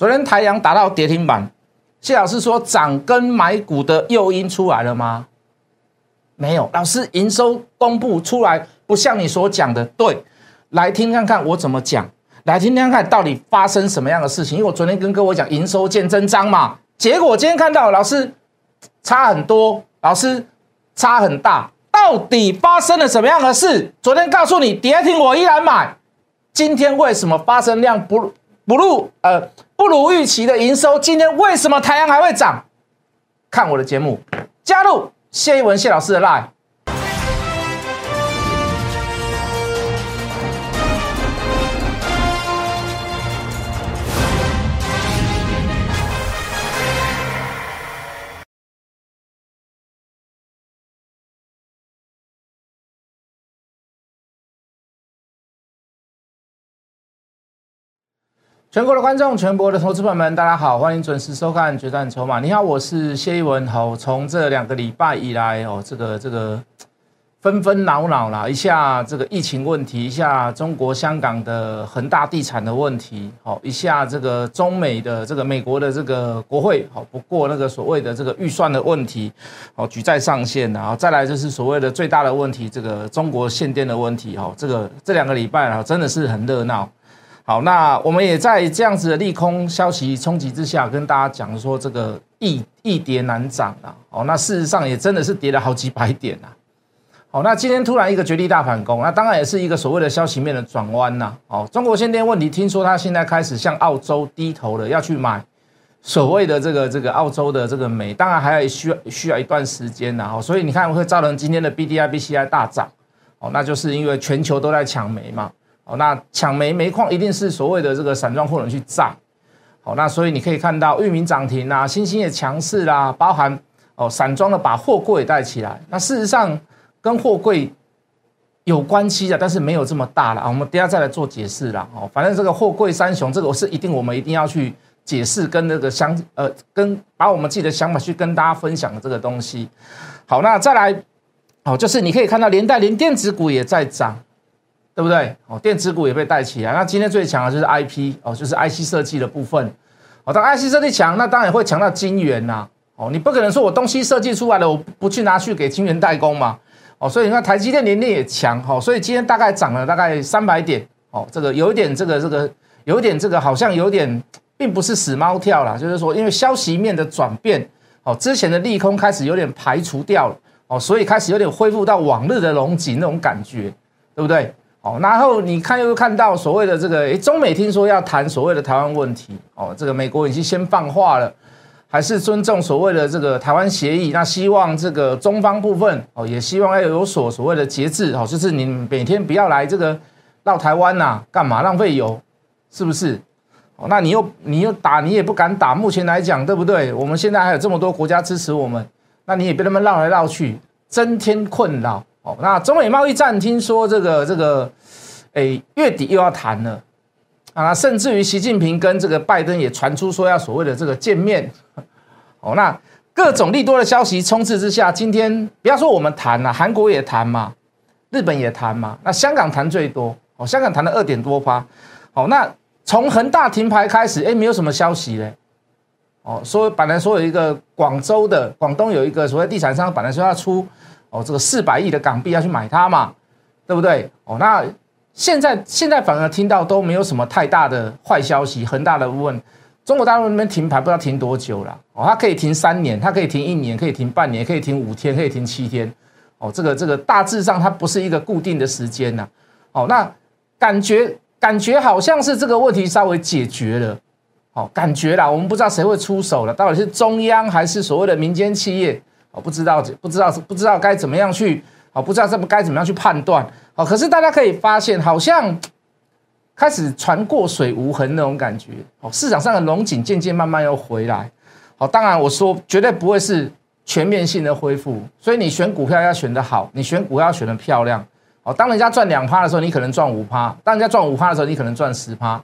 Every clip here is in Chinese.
昨天台阳达到跌停板，谢老师说涨跟买股的诱因出来了吗？没有，老师营收公布出来不像你所讲的，对，来听看看我怎么讲，来听听看到底发生什么样的事情。因为我昨天跟各位讲营收见真章嘛，结果今天看到老师差很多，老师差很大，到底发生了什么样的事？昨天告诉你跌停我依然买，今天为什么发生量不不入呃不如预期的营收？今天为什么太阳还会涨？看我的节目，加入。谢一文谢老师的 line。全国的观众，全国的投资朋友们，大家好，欢迎准时收看《决战筹码》。你好，我是谢一文。好，从这两个礼拜以来，哦，这个这个纷纷扰扰啦，一下这个疫情问题，一下中国香港的恒大地产的问题，好，一下这个中美的这个美国的这个国会，好，不过那个所谓的这个预算的问题，好，举债上限，然后再来就是所谓的最大的问题，这个中国限电的问题，哈，这个这两个礼拜啊，真的是很热闹。好，那我们也在这样子的利空消息冲击之下，跟大家讲说这个易易跌难涨啊。哦，那事实上也真的是跌了好几百点呐。好，那今天突然一个绝地大反攻，那当然也是一个所谓的消息面的转弯呐。哦，中国限电问题，听说他现在开始向澳洲低头了，要去买所谓的这个这个澳洲的这个煤，当然还要需要需要一段时间呐。哦，所以你看会造成今天的 B D I B C I 大涨。哦，那就是因为全球都在抢煤嘛。哦，那抢煤煤矿一定是所谓的这个散装货轮去载，好，那所以你可以看到域名涨停啦，新兴也强势啦，包含哦散装的把货柜也带起来，那事实上跟货柜有关系的，但是没有这么大了。我们等下再来做解释啦。哦，反正这个货柜三雄，这个我是一定我们一定要去解释跟那个相呃跟把我们自己的想法去跟大家分享的这个东西。好，那再来哦，就是你可以看到连带连电子股也在涨。对不对？哦，电子股也被带起来。那今天最强的就是 I P 哦，就是 I C 设计的部分。哦，当 I C 设计强，那当然会强到晶圆呐。哦，你不可能说我东西设计出来了，我不去拿去给晶圆代工嘛。哦，所以你看台积电年年也强。哦，所以今天大概涨了大概三百点。哦，这个有一点这个这个有一点这个好像有点，并不是死猫跳啦，就是说因为消息面的转变，哦，之前的利空开始有点排除掉了。哦，所以开始有点恢复到往日的龙井那种感觉，对不对？哦，然后你看又看到所谓的这个，诶，中美听说要谈所谓的台湾问题，哦，这个美国已经先放话了，还是尊重所谓的这个台湾协议？那希望这个中方部分，哦，也希望要有所所谓的节制，哦，就是你每天不要来这个绕台湾呐，干嘛浪费油，是不是？哦，那你又你又打，你也不敢打，目前来讲，对不对？我们现在还有这么多国家支持我们，那你也被他们绕来绕去，增添困扰。哦，那中美贸易战听说这个这个，诶，月底又要谈了啊，甚至于习近平跟这个拜登也传出说要所谓的这个见面。哦，那各种利多的消息充斥之下，今天不要说我们谈了，韩国也谈嘛，日本也谈嘛，那香港谈最多，哦，香港谈了二点多发。哦，那从恒大停牌开始，哎，没有什么消息嘞。哦，说本来说有一个广州的广东有一个所谓地产商，本来说要出。哦，这个四百亿的港币要去买它嘛，对不对？哦，那现在现在反而听到都没有什么太大的坏消息，恒大的问，中国大陆那边停牌不知道停多久了。哦，它可以停三年，它可以停一年，可以停半年，可以停五天，可以停七天。哦，这个这个大致上它不是一个固定的时间呐。哦，那感觉感觉好像是这个问题稍微解决了。哦，感觉啦，我们不知道谁会出手了，到底是中央还是所谓的民间企业？哦，不知道，不知道，不知道该怎么样去，哦，不知道这么该怎么样去判断，哦，可是大家可以发现，好像开始船过水无痕那种感觉，哦，市场上的龙井渐渐慢慢又回来，好，当然我说绝对不会是全面性的恢复，所以你选股票要选得好，你选股票要选得漂亮，哦，当人家赚两趴的时候，你可能赚五趴；当人家赚五趴的时候，你可能赚十趴，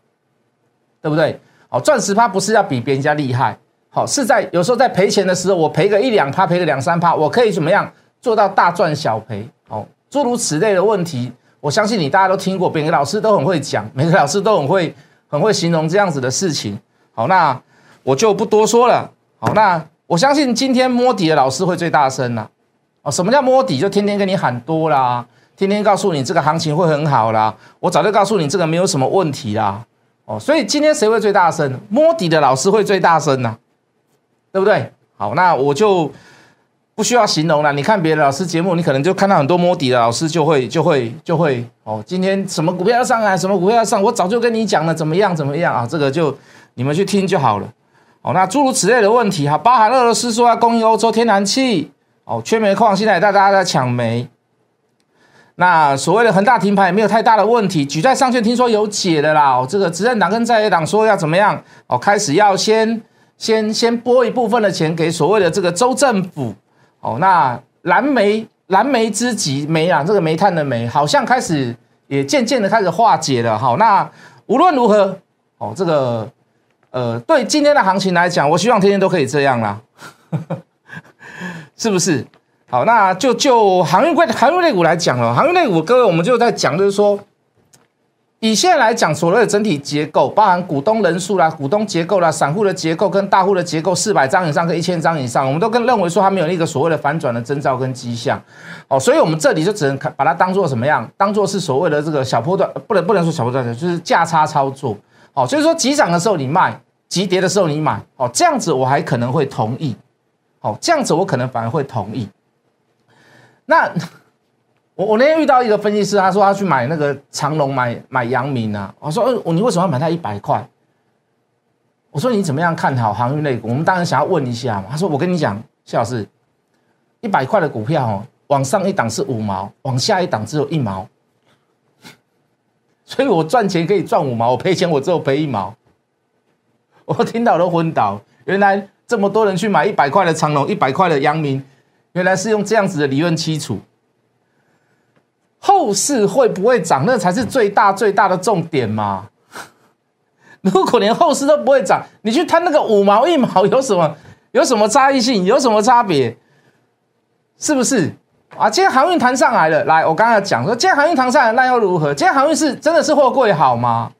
对不对？哦，赚十趴不是要比别人家厉害。好，是在有时候在赔钱的时候，我赔个一两趴，赔个两三趴，我可以怎么样做到大赚小赔？哦，诸如此类的问题，我相信你大家都听过，每个老师都很会讲，每个老师都很会很会形容这样子的事情。好，那我就不多说了。好，那我相信今天摸底的老师会最大声了。哦，什么叫摸底？就天天跟你喊多啦，天天告诉你这个行情会很好啦。我早就告诉你这个没有什么问题啦。哦，所以今天谁会最大声？摸底的老师会最大声呐，对不对？好，那我就不需要形容了。你看别的老师节目，你可能就看到很多摸底的老师就会就会就会哦，今天什么股票要上来，什么股票要上，我早就跟你讲了，怎么样怎么样啊？这个就你们去听就好了。哦，那诸如此类的问题哈，包含俄罗斯说要供应欧洲天然气，哦，缺煤矿，现在大家在抢煤。那所谓的恒大停牌也没有太大的问题，举债上限听说有解的啦。这个执政党跟在野党说要怎么样？哦，开始要先先先拨一部分的钱给所谓的这个州政府。哦，那蓝煤蓝煤之急，煤啊，这个煤炭的煤，好像开始也渐渐的开始化解了。好，那无论如何，哦，这个呃，对今天的行情来讲，我希望天天都可以这样啦，是不是？好，那就就航运股、航运类股来讲了。航运类股，各位，我们就在讲，就是说，以现在来讲，所谓的整体结构，包含股东人数啦、股东结构啦、散户的结构跟大户的结构，四百张以上跟一千张以上，我们都跟认为说它没有一个所谓的反转的征兆跟迹象。哦，所以我们这里就只能把它当做什么样？当做是所谓的这个小波段，不能不能说小波段就是价差操作。哦，所以说急涨的时候你卖，急跌的时候你买。哦，这样子我还可能会同意。哦，这样子我可能反而会同意。那我我那天遇到一个分析师，他说他去买那个长隆，买买阳明啊。我说，你为什么要买它一百块？我说你怎么样看好航运类股？我们当然想要问一下嘛。他说，我跟你讲，谢老师，一百块的股票哦，往上一档是五毛，往下一档只有一毛，所以我赚钱可以赚五毛，我赔钱我只有赔一毛。我听到都昏倒，原来这么多人去买一百块的长隆，一百块的阳明。原来是用这样子的理论基础，后市会不会涨？那才是最大最大的重点嘛！如果连后市都不会涨，你去贪那个五毛一毛有什么有什么差异性？有什么差别？是不是啊？今天航运弹上来了，来，我刚才讲说，今天航运弹上来，那又如何？今天航运是真的是货柜好吗？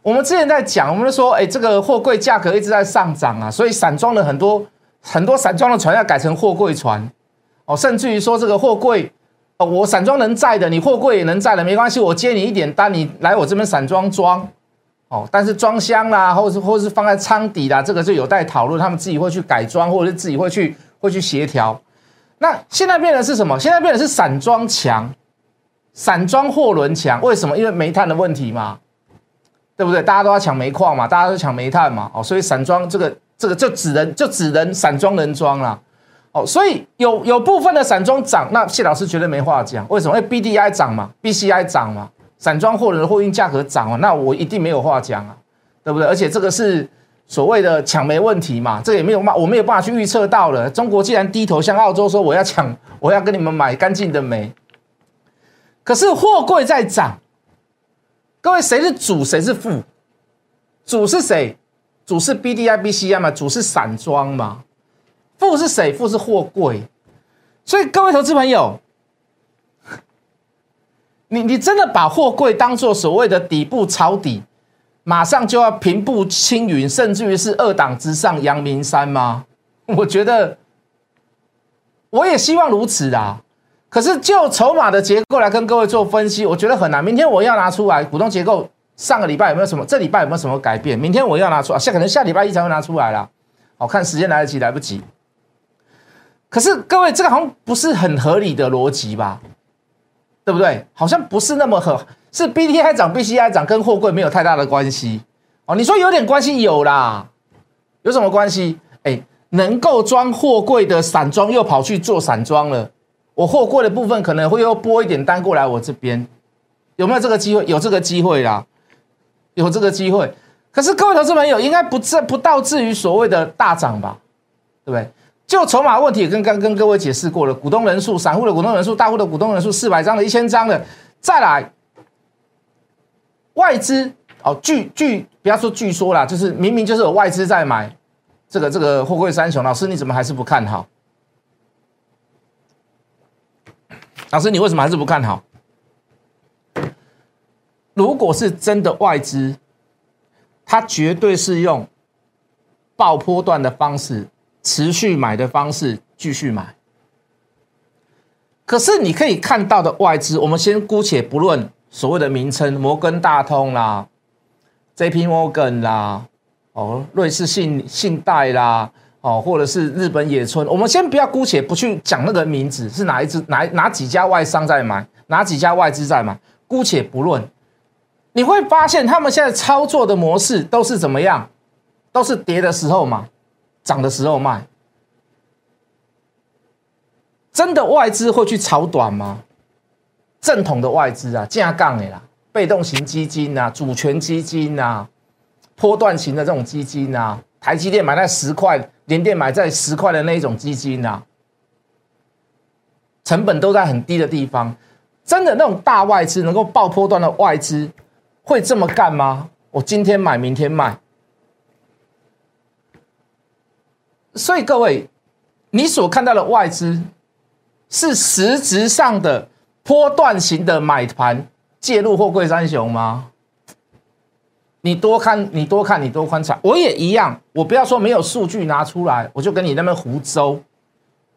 我们之前在讲，我们就说，哎，这个货柜价格一直在上涨啊，所以散装的很多。很多散装的船要改成货柜船，哦，甚至于说这个货柜，哦，我散装能载的，你货柜也能载的，没关系，我接你一点单，你来我这边散装装，哦，但是装箱啦，或是或是放在舱底啦，这个就有待讨论，他们自己会去改装，或者是自己会去会去协调。那现在变的是什么？现在变的是散装强，散装货轮强，为什么？因为煤炭的问题嘛，对不对？大家都要抢煤矿嘛，大家都抢煤炭嘛，哦，所以散装这个。这个就只能就只能散装人装了，所以有有部分的散装涨，那谢老师绝对没话讲。为什么？因为 B D I 涨嘛，B C I 涨嘛，散装货的货运价格涨嘛，那我一定没有话讲啊，对不对？而且这个是所谓的抢煤问题嘛，这也没有嘛，我没有办法去预测到了。中国既然低头向澳洲说我要抢，我要跟你们买干净的煤，可是货柜在涨，各位谁是主谁是副？主是谁？主是 B D I B C I 嘛，主是散装嘛，富是谁？富是货柜，所以各位投资朋友，你你真的把货柜当做所谓的底部抄底，马上就要平步青云，甚至于是二档之上阳明山吗？我觉得我也希望如此啊，可是就筹码的结构来跟各位做分析，我觉得很难。明天我要拿出来股东结构。上个礼拜有没有什么？这礼拜有没有什么改变？明天我要拿出来，下可能下礼拜一才会拿出来啦。好看时间来得及来不及。可是各位，这个好像不是很合理的逻辑吧？对不对？好像不是那么合，是 B T I 涨，B C I 涨，跟货柜没有太大的关系哦。你说有点关系有啦，有什么关系？哎，能够装货柜的散装又跑去做散装了，我货柜的部分可能会又拨一点单过来我这边，有没有这个机会？有这个机会啦。有这个机会，可是各位投资朋友应该不至不到至于所谓的大涨吧，对不对？就筹码问题，跟刚跟各位解释过了，股东人数、散户的股东人数、大户的股东人数，四百张的、一千张的，再来外资哦，据据不要说据说啦，就是明明就是有外资在买这个这个货柜三雄，老师你怎么还是不看好？老师你为什么还是不看好？如果是真的外资它绝对是用爆波段的方式，持续买的方式继续买。可是你可以看到的外资，我们先姑且不论所谓的名称，摩根大通啦、J.P. Morgan 啦、哦，瑞士信信贷啦。哦，或者是日本野村，我们先不要姑且不去讲那个名字是哪一支哪哪几家外商在买，哪几家外资在买，姑且不论，你会发现他们现在操作的模式都是怎么样？都是跌的时候嘛，涨的时候卖。真的外资会去炒短吗？正统的外资啊，架杠的啦，被动型基金啊，主权基金啊，波段型的这种基金啊。台积电买在十块，联电买在十块的那一种基金啊，成本都在很低的地方，真的那种大外资能够爆破段的外资会这么干吗？我今天买，明天卖。所以各位，你所看到的外资是实质上的波段型的买盘介入货柜三雄吗？你多看，你多看，你多观察，我也一样。我不要说没有数据拿出来，我就跟你那边胡诌，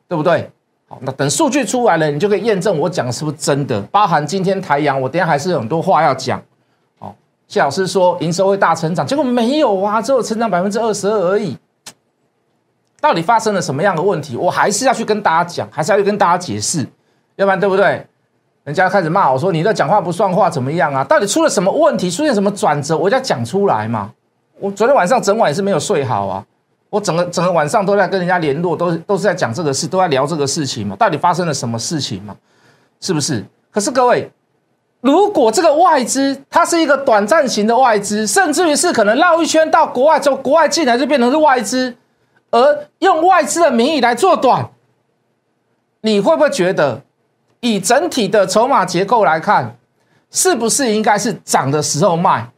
对不对？好，那等数据出来了，你就可以验证我讲的是不是真的。包含今天台阳，我等下还是有很多话要讲。好，谢老师说营收会大成长，结果没有啊，只有成长百分之二十二而已。到底发生了什么样的问题？我还是要去跟大家讲，还是要去跟大家解释，要不然对不对？人家开始骂我说：“你这讲话不算话，怎么样啊？到底出了什么问题？出现什么转折？我要讲出来嘛！我昨天晚上整晚也是没有睡好啊！我整个整个晚上都在跟人家联络，都都是在讲这个事，都在聊这个事情嘛。到底发生了什么事情嘛？是不是？可是各位，如果这个外资它是一个短暂型的外资，甚至于是可能绕一圈到国外，从国外进来就变成是外资，而用外资的名义来做短，你会不会觉得？以整体的筹码结构来看，是不是应该是涨的时候卖，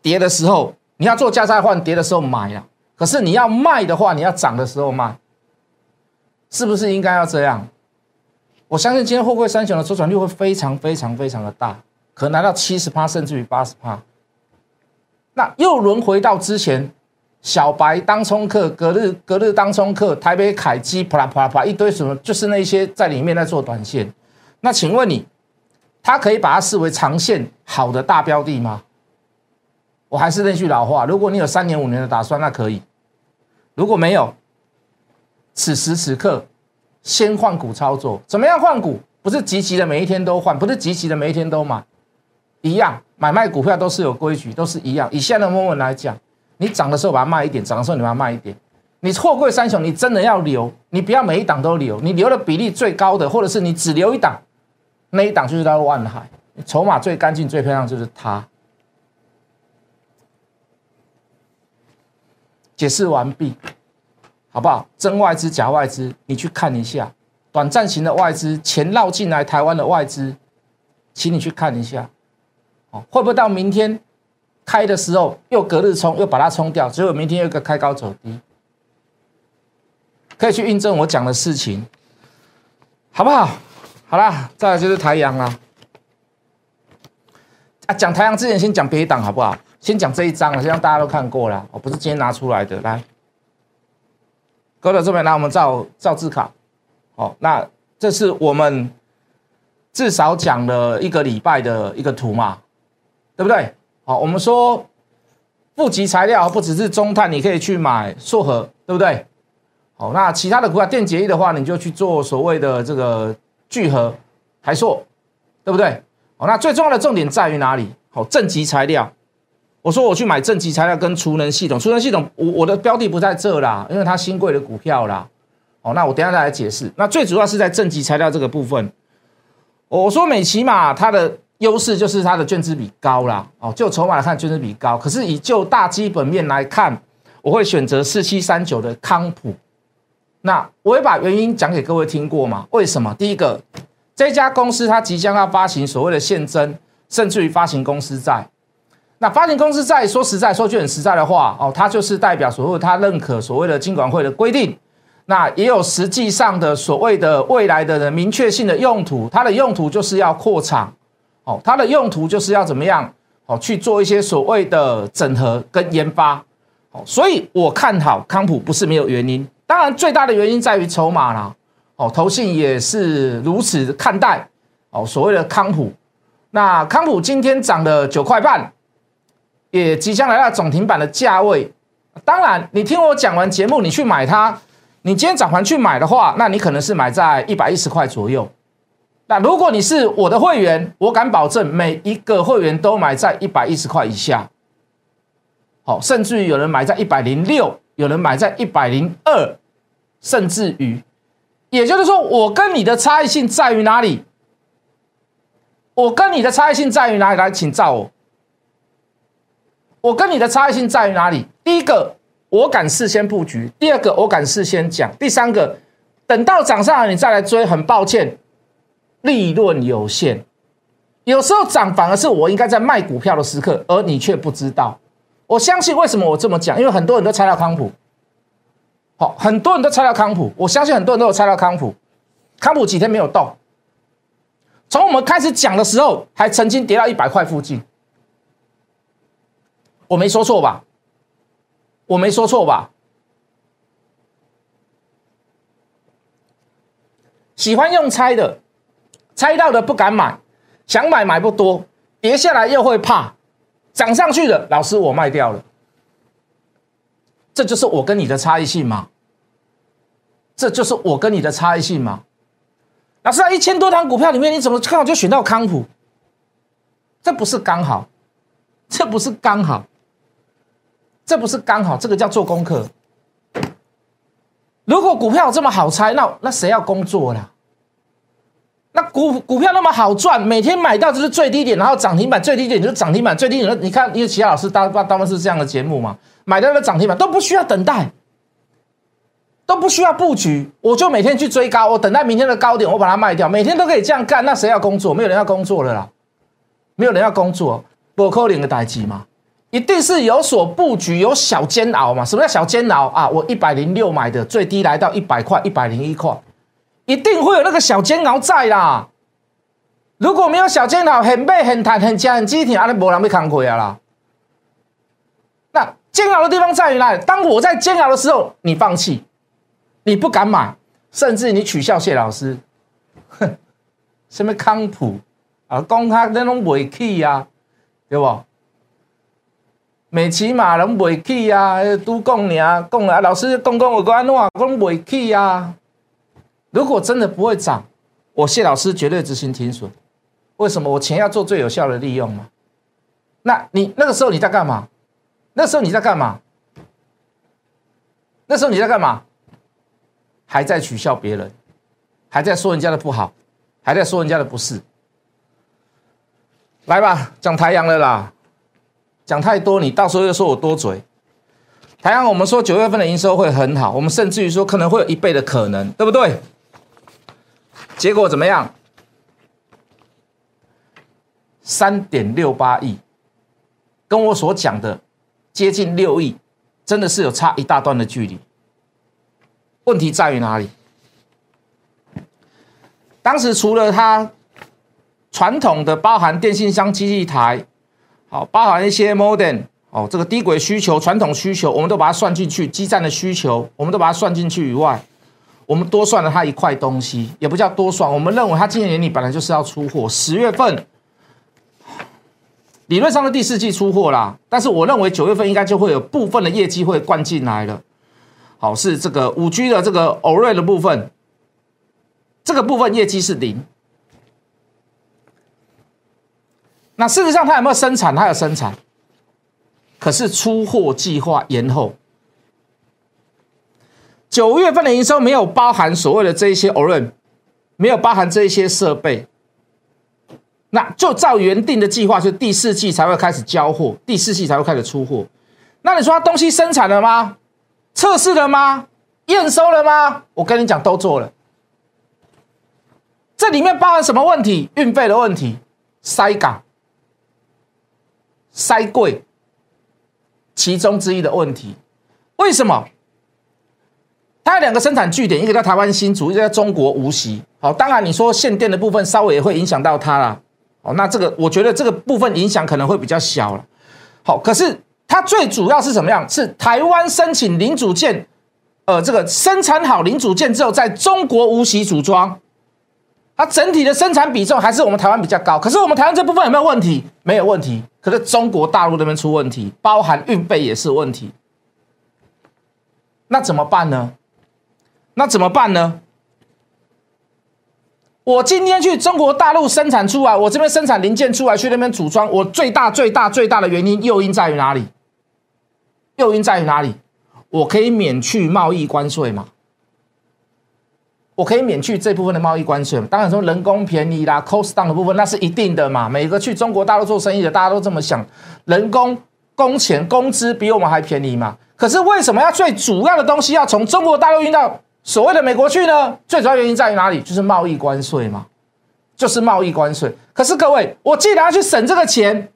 跌的时候你要做加差换，跌的时候买呀？可是你要卖的话，你要涨的时候卖，是不是应该要这样？我相信今天货柜三雄的周转率会非常非常非常的大，可能达到七十趴甚至于八十趴。那又轮回到之前。小白当冲客，隔日隔日当冲客，台北凯基，啪啦啪啦啪一堆什么，就是那些在里面在做短线。那请问你，他可以把它视为长线好的大标的吗？我还是那句老话，如果你有三年五年的打算，那可以；如果没有，此时此刻先换股操作。怎么样换股？不是急急的每一天都换，不是急急的每一天都买，一样买卖股票都是有规矩，都是一样。以现在的 moment 来讲。你涨的时候把它卖一点，涨的时候你把它卖一点。你货柜三雄，你真的要留，你不要每一档都留，你留的比例最高的，或者是你只留一档，那一档就是它的万海，筹码最干净、最漂亮就是它。解释完毕，好不好？真外资、假外资，你去看一下，短暂型的外资，钱绕进来台湾的外资，请你去看一下，哦，会不会到明天？开的时候又隔日冲，又把它冲掉，结果明天又一个开高走低，可以去印证我讲的事情，好不好？好啦，再来就是台阳啦。啊，讲台阳之前先讲别档好不好？先讲这一张，先让大家都看过了，我不是今天拿出来的。来，各位这边来，我们照照字卡。哦，那这是我们至少讲了一个礼拜的一个图嘛，对不对？好，我们说负极材料不只是中碳，你可以去买硕和，对不对？好，那其他的股票电解液的话，你就去做所谓的这个聚合台硕，对不对？好，那最重要的重点在于哪里？好，正极材料。我说我去买正极材料跟储能系统，储能系统我我的标的不在这啦，因为它新贵的股票啦。好，那我等下再来解释。那最主要是在正极材料这个部分。我说美骑马它的。优势就是它的券资比高啦，哦，就筹码来看，券资比高。可是以就大基本面来看，我会选择四七三九的康普。那我会把原因讲给各位听过嘛？为什么？第一个，这家公司它即将要发行所谓的现增，甚至于发行公司债。那发行公司债，说实在，说句很实在的话，哦，它就是代表所谓它认可所谓的金管会的规定。那也有实际上的所谓的未来的明确性的用途，它的用途就是要扩厂。哦，它的用途就是要怎么样哦去做一些所谓的整合跟研发，哦，所以我看好康普不是没有原因，当然最大的原因在于筹码啦，哦，投信也是如此看待，哦，所谓的康普，那康普今天涨了九块半，也即将来到涨停板的价位，当然你听我讲完节目，你去买它，你今天早盘去买的话，那你可能是买在一百一十块左右。那如果你是我的会员，我敢保证每一个会员都买在一百一十块以下，好，甚至于有人买在一百零六，有人买在一百零二，甚至于，也就是说，我跟你的差异性在于哪里？我跟你的差异性在于哪里？来，请照我。我跟你的差异性在于哪里？第一个，我敢事先布局；第二个，我敢事先讲；第三个，等到涨上来你再来追，很抱歉。利润有限，有时候涨反而是我应该在卖股票的时刻，而你却不知道。我相信为什么我这么讲，因为很多人都猜到康普，好，很多人都猜到康普。我相信很多人都有猜到康普，康普几天没有动，从我们开始讲的时候，还曾经跌到一百块附近，我没说错吧？我没说错吧？喜欢用猜的。猜到的不敢买，想买买不多，跌下来又会怕，涨上去的，老师我卖掉了，这就是我跟你的差异性吗？这就是我跟你的差异性吗？老师啊，一千多张股票里面，你怎么看好就选到康普？这不是刚好，这不是刚好，这不是刚好，这个叫做功课。如果股票这么好猜，那那谁要工作了？那股股票那么好赚，每天买到就是最低点，然后涨停板最低点就是涨停板最低点。你看，因为其他老师当当当是这样的节目嘛，买到了涨停板都不需要等待，都不需要布局，我就每天去追高，我等待明天的高点，我把它卖掉，每天都可以这样干。那谁要工作？没有人要工作了啦，没有人要工作，不扣零的代机嘛，一定是有所布局，有小煎熬嘛。什么叫小煎熬啊？我一百零六买的，最低来到一百块，一百零一块。一定会有那个小煎熬在啦，如果没有小煎熬，很背、很弹、很强、很激挺，阿你无人被扛回啊啦。那煎熬的地方在于哪里？当我在煎熬的时候，你放弃，你不敢买，甚至你取笑谢老师，哼，什么康普啊，讲他那种尾气呀，对不？美骑马人尾气呀，都讲你啊，讲啊，老师讲讲我讲安怎讲尾气呀？如果真的不会涨，我谢老师绝对执行停损。为什么？我钱要做最有效的利用嘛。那你那个时候你在干嘛？那时候你在干嘛？那时候你在干嘛？还在取笑别人，还在说人家的不好，还在说人家的不是。来吧，讲太阳了啦，讲太多，你到时候又说我多嘴。太阳，我们说九月份的营收会很好，我们甚至于说可能会有一倍的可能，对不对？结果怎么样？三点六八亿，跟我所讲的接近六亿，真的是有差一大段的距离。问题在于哪里？当时除了它传统的包含电信商机器台，好，包含一些 modem，哦，这个低轨需求、传统需求，我们都把它算进去；基站的需求，我们都把它算进去以外。我们多算了他一块东西，也不叫多算。我们认为他今年年底本来就是要出货，十月份理论上的第四季出货啦。但是我认为九月份应该就会有部分的业绩会灌进来了。好，是这个五 G 的这个欧瑞的部分，这个部分业绩是零。那事实上它有没有生产？它有生产，可是出货计划延后。九月份的营收没有包含所谓的这一些 o r a n 没有包含这一些设备，那就照原定的计划，就第四季才会开始交货，第四季才会开始出货。那你说他东西生产了吗？测试了吗？验收了吗？我跟你讲，都做了。这里面包含什么问题？运费的问题，塞港、塞柜，其中之一的问题。为什么？它有两个生产据点，一个在台湾新竹，一个在中国无锡。好，当然你说限电的部分稍微也会影响到它啦。哦，那这个我觉得这个部分影响可能会比较小了。好，可是它最主要是怎么样？是台湾申请零组件，呃，这个生产好零组件之后，在中国无锡组装，它整体的生产比重还是我们台湾比较高。可是我们台湾这部分有没有问题？没有问题。可是中国大陆那边出问题，包含运费也是问题。那怎么办呢？那怎么办呢？我今天去中国大陆生产出来，我这边生产零件出来，去那边组装，我最大最大最大的原因诱因在于哪里？诱因在于哪里？我可以免去贸易关税嘛？我可以免去这部分的贸易关税当然说人工便宜啦，cost down 的部分那是一定的嘛。每个去中国大陆做生意的，大家都这么想，人工工钱工资比我们还便宜嘛。可是为什么要最主要的东西要从中国大陆运到？所谓的美国去呢，最主要原因在于哪里？就是贸易关税嘛，就是贸易关税。可是各位，我既然要去省这个钱，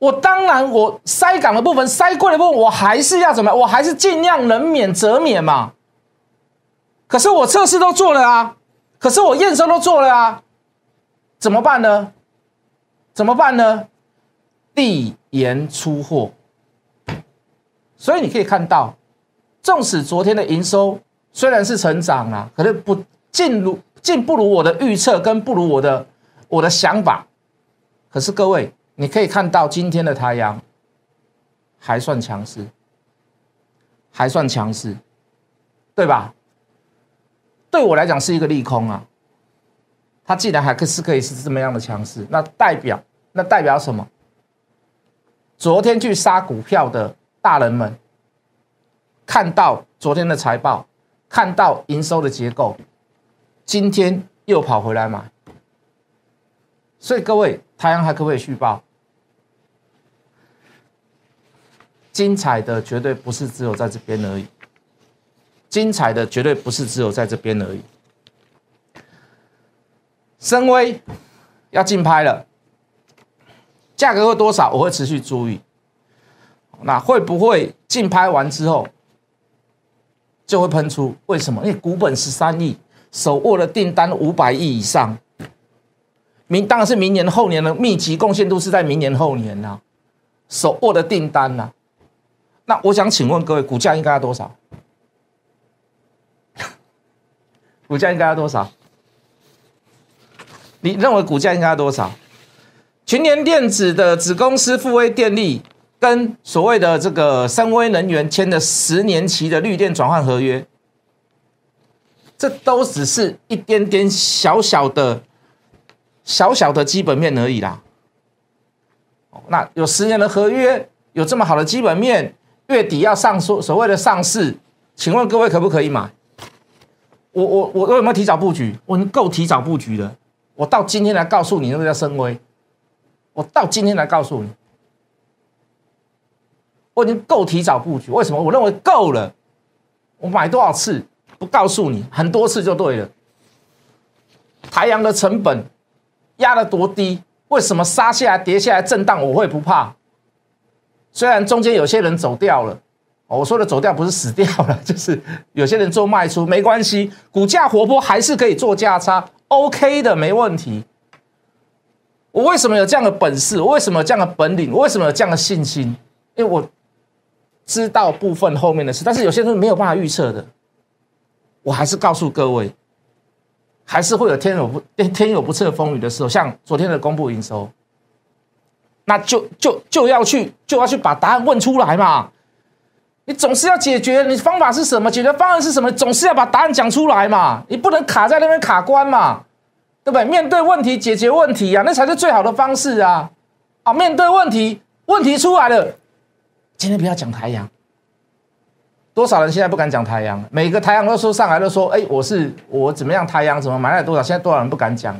我当然我塞港的部分、塞贵的部分，我还是要怎么？我还是尽量能免则免嘛。可是我测试都做了啊，可是我验收都做了啊，怎么办呢？怎么办呢？递延出货。所以你可以看到。纵使昨天的营收虽然是成长啊，可是不尽如尽不如我的预测，跟不如我的我的想法。可是各位，你可以看到今天的太阳还算强势，还算强势，对吧？对我来讲是一个利空啊。它既然还是可以是这么样的强势，那代表那代表什么？昨天去杀股票的大人们。看到昨天的财报，看到营收的结构，今天又跑回来买，所以各位，太阳还可不可以续报？精彩的绝对不是只有在这边而已，精彩的绝对不是只有在这边而已。深威要竞拍了，价格会多少？我会持续注意。那会不会竞拍完之后？就会喷出，为什么？因为股本十三亿，手握的订单五百亿以上，明当然是明年后年的密集贡献度是在明年后年呐，手握的订单呐。那我想请问各位，股价应该要多少？股价应该要多少？你认为股价应该要多少？群联电子的子公司富威电力。跟所谓的这个深威能源签的十年期的绿电转换合约，这都只是一点点小小的、小小的基本面而已啦。那有十年的合约，有这么好的基本面，月底要上所所谓的上市，请问各位可不可以买？我我我有没有提早布局？我够提早布局的。我到今天来告诉你，那个叫深威。我到今天来告诉你。我已经够提早布局，为什么？我认为够了。我买多少次不告诉你，很多次就对了。台阳的成本压了多低？为什么杀下来、跌下来、震荡我会不怕？虽然中间有些人走掉了，我说的走掉不是死掉了，就是有些人做卖出，没关系，股价活泼还是可以做价差，OK 的，没问题。我为什么有这样的本事？我为什么有这样的本领？我为什么有这样的信心？因为我。知道部分后面的事，但是有些东西没有办法预测的，我还是告诉各位，还是会有天有不天天有不测风雨的时候。像昨天的公布营收，那就就就要去就要去把答案问出来嘛。你总是要解决，你方法是什么？解决方案是什么？总是要把答案讲出来嘛。你不能卡在那边卡关嘛，对不对？面对问题，解决问题呀，那才是最好的方式啊！啊，面对问题，问题出来了。今天不要讲太阳，多少人现在不敢讲太阳？每个太阳都说上来都说，哎，我是我怎么样？太阳怎么买了多少？现在多少人不敢讲，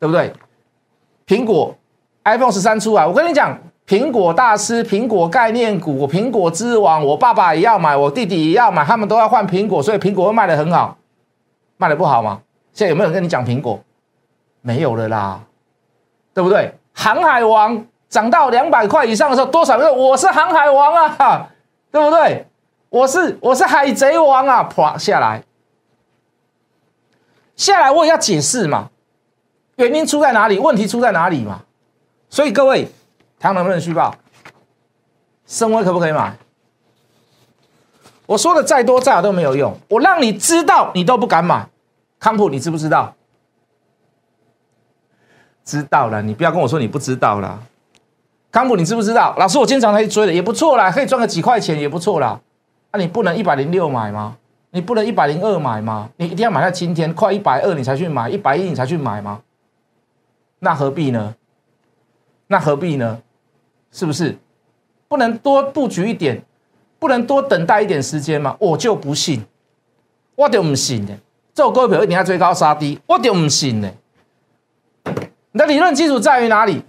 对不对？苹果 iPhone 十三出来，我跟你讲，苹果大师、苹果概念股、苹果之王，我爸爸也要买，我弟弟也要买，他们都要换苹果，所以苹果会卖的很好，卖的不好吗？现在有没有人跟你讲苹果？没有了啦，对不对？航海王。涨到两百块以上的时候，多少个我是航海王啊，对不对？我是我是海贼王啊，啪下来，下来我也要解释嘛。原因出在哪里？问题出在哪里嘛？所以各位，他能不能续报？深威可不可以买？我说的再多再好都没有用，我让你知道你都不敢买。康普你知不知道？知道了，你不要跟我说你不知道了。康普你知不知道？老师我经常来追的也不错啦，可以赚个几块钱也不错啦。那你不能一百零六买吗？你不能一百零二买吗？你一定要买在今天快一百二你才去买，一百一你才去买吗？那何必呢？那何必呢？是不是？不能多布局一点，不能多等待一点时间吗？我就不信，我就不信的。做股票一定要追高杀低，我就不信呢。你的理论基础在于哪里？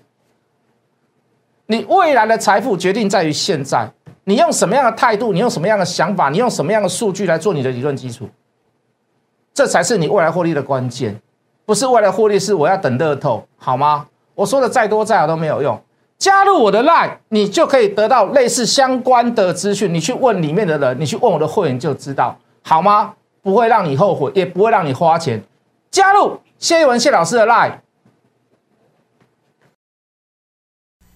你未来的财富决定在于现在。你用什么样的态度？你用什么样的想法？你用什么样的数据来做你的理论基础？这才是你未来获利的关键，不是未来获利是我要等乐透，好吗？我说的再多再好都没有用。加入我的 line，你就可以得到类似相关的资讯。你去问里面的人，你去问我的会员就知道，好吗？不会让你后悔，也不会让你花钱。加入谢一文谢老师的 line，